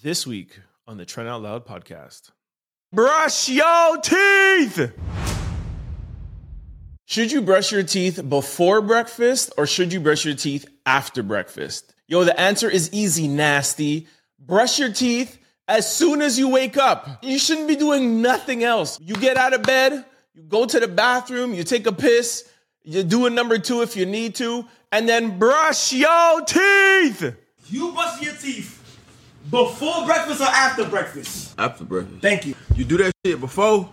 This week on the Trent Out Loud podcast. Brush your teeth! Should you brush your teeth before breakfast or should you brush your teeth after breakfast? Yo, the answer is easy, nasty. Brush your teeth as soon as you wake up. You shouldn't be doing nothing else. You get out of bed, you go to the bathroom, you take a piss, you do a number two if you need to, and then brush your teeth. You brush your teeth before breakfast or after breakfast? After breakfast. Thank you. You do that shit before,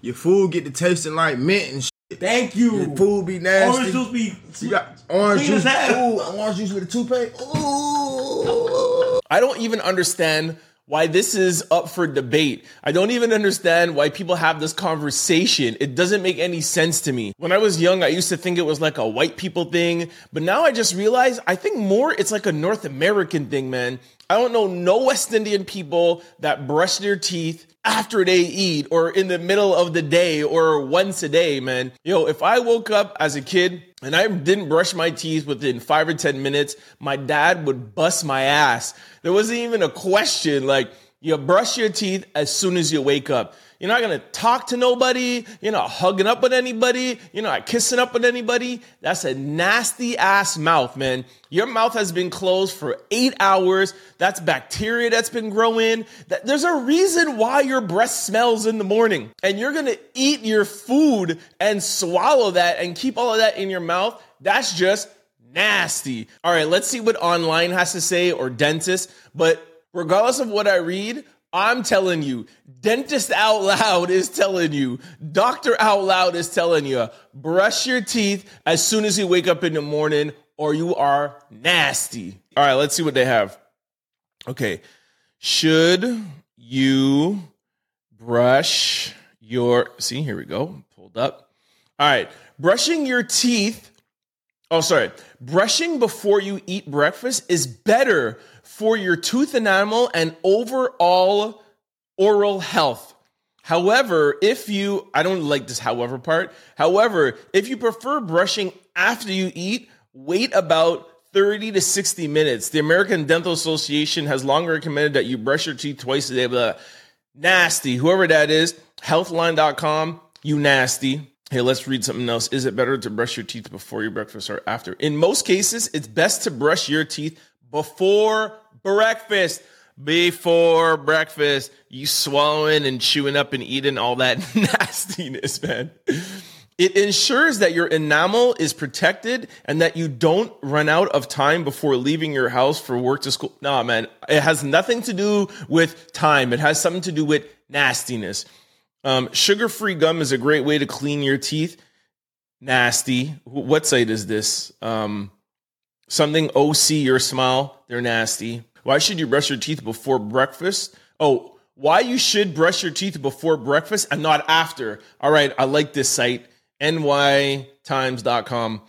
your food get to tasting like mint and shit. Thank you. Your food be nasty. Orange juice be. You got orange juice. Ooh, orange juice with a toothpaste. Ooh. I don't even understand why this is up for debate. I don't even understand why people have this conversation. It doesn't make any sense to me. When I was young, I used to think it was like a white people thing, but now I just realize I think more it's like a North American thing, man. I don't know no West Indian people that brush their teeth after they eat or in the middle of the day or once a day, man. Yo, if I woke up as a kid and I didn't brush my teeth within five or 10 minutes, my dad would bust my ass. There wasn't even a question. Like, you brush your teeth as soon as you wake up. You're not gonna talk to nobody. You're not hugging up with anybody. You're not kissing up with anybody. That's a nasty ass mouth, man. Your mouth has been closed for eight hours. That's bacteria that's been growing. There's a reason why your breath smells in the morning. And you're gonna eat your food and swallow that and keep all of that in your mouth. That's just nasty. All right, let's see what online has to say or dentist. But regardless of what I read, I'm telling you, dentist out loud is telling you, doctor out loud is telling you, brush your teeth as soon as you wake up in the morning or you are nasty. All right, let's see what they have. Okay. Should you brush your see here we go pulled up all right brushing your teeth oh sorry brushing before you eat breakfast is better for your tooth enamel and overall oral health however if you i don't like this however part however if you prefer brushing after you eat wait about 30 to 60 minutes. The American Dental Association has long recommended that you brush your teeth twice a day. Blah. Nasty. Whoever that is, healthline.com, you nasty. Hey, let's read something else. Is it better to brush your teeth before your breakfast or after? In most cases, it's best to brush your teeth before breakfast. Before breakfast, you swallowing and chewing up and eating all that nastiness, man. It ensures that your enamel is protected and that you don't run out of time before leaving your house for work to school. Nah, man, it has nothing to do with time. It has something to do with nastiness. Um, Sugar free gum is a great way to clean your teeth. Nasty. What site is this? Um, something OC your smile. They're nasty. Why should you brush your teeth before breakfast? Oh, why you should brush your teeth before breakfast and not after. All right, I like this site nytimes.com.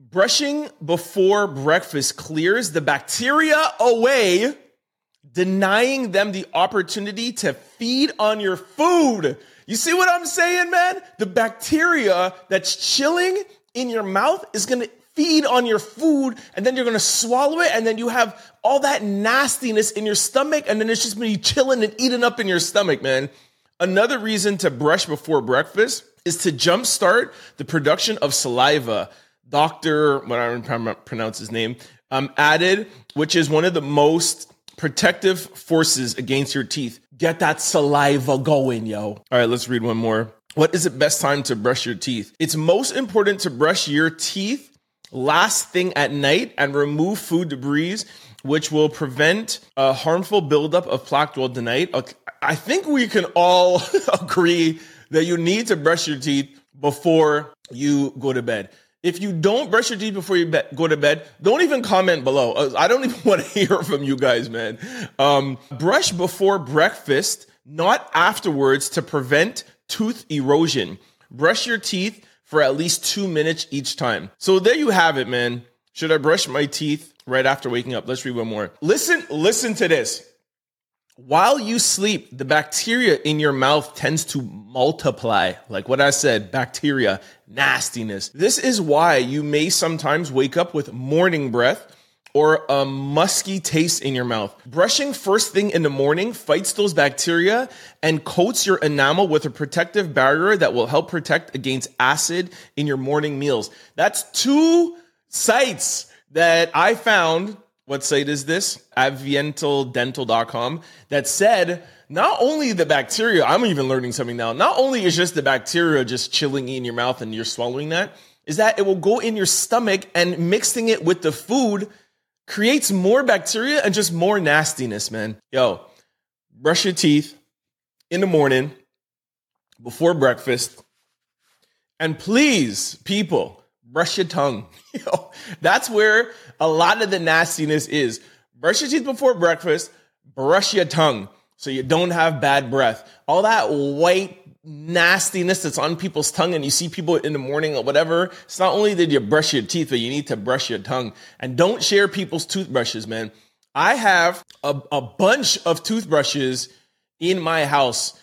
Brushing before breakfast clears the bacteria away, denying them the opportunity to feed on your food. You see what I'm saying, man? The bacteria that's chilling in your mouth is gonna feed on your food, and then you're gonna swallow it, and then you have all that nastiness in your stomach, and then it's just gonna be chilling and eating up in your stomach, man. Another reason to brush before breakfast is to jumpstart the production of saliva. Dr. what I don't pron- pronounce his name, um, added, which is one of the most protective forces against your teeth. Get that saliva going, yo. All right, let's read one more. What is the best time to brush your teeth? It's most important to brush your teeth last thing at night and remove food debris, which will prevent a harmful buildup of plaque throughout the night. Okay, I think we can all agree that you need to brush your teeth before you go to bed. If you don't brush your teeth before you be- go to bed, don't even comment below. Uh, I don't even want to hear from you guys, man. Um, brush before breakfast, not afterwards, to prevent tooth erosion. Brush your teeth for at least two minutes each time. So there you have it, man. Should I brush my teeth right after waking up? Let's read one more. Listen, listen to this. While you sleep, the bacteria in your mouth tends to multiply. Like what I said, bacteria, nastiness. This is why you may sometimes wake up with morning breath or a musky taste in your mouth. Brushing first thing in the morning fights those bacteria and coats your enamel with a protective barrier that will help protect against acid in your morning meals. That's two sites that I found. What site is this? Avientaldental.com that said not only the bacteria, I'm even learning something now. Not only is just the bacteria just chilling in your mouth and you're swallowing that, is that it will go in your stomach and mixing it with the food creates more bacteria and just more nastiness, man. Yo, brush your teeth in the morning before breakfast. And please, people, brush your tongue. Yo, that's where a lot of the nastiness is. Brush your teeth before breakfast, brush your tongue so you don't have bad breath. All that white nastiness that's on people's tongue and you see people in the morning or whatever, it's not only did you brush your teeth, but you need to brush your tongue. And don't share people's toothbrushes, man. I have a, a bunch of toothbrushes in my house.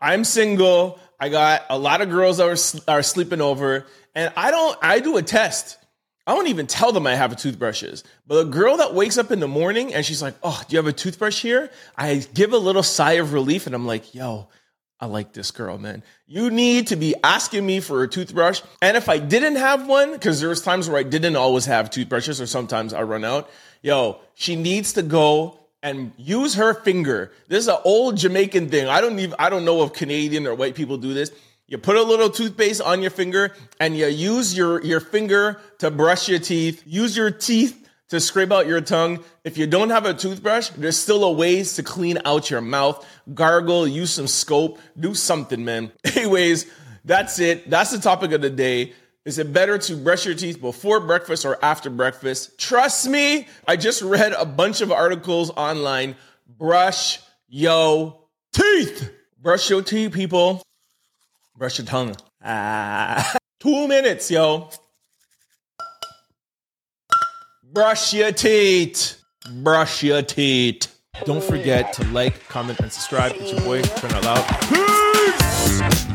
I'm single. I got a lot of girls that are, are sleeping over and I don't, I do a test. I don't even tell them I have a toothbrushes. But a girl that wakes up in the morning and she's like, Oh, do you have a toothbrush here? I give a little sigh of relief and I'm like, Yo, I like this girl, man. You need to be asking me for a toothbrush. And if I didn't have one, because there's times where I didn't always have toothbrushes, or sometimes I run out, yo, she needs to go and use her finger. This is an old Jamaican thing. I don't even I don't know if Canadian or white people do this. You put a little toothpaste on your finger and you use your, your finger to brush your teeth. Use your teeth to scrape out your tongue. If you don't have a toothbrush, there's still a ways to clean out your mouth. Gargle, use some scope, do something, man. Anyways, that's it. That's the topic of the day. Is it better to brush your teeth before breakfast or after breakfast? Trust me, I just read a bunch of articles online. Brush yo teeth. Brush your teeth, people. Brush your tongue. Ah. Two minutes, yo. Brush your teeth. Brush your teeth. Don't forget to like, comment, and subscribe. It's your boy, Trent Out Loud. Peace!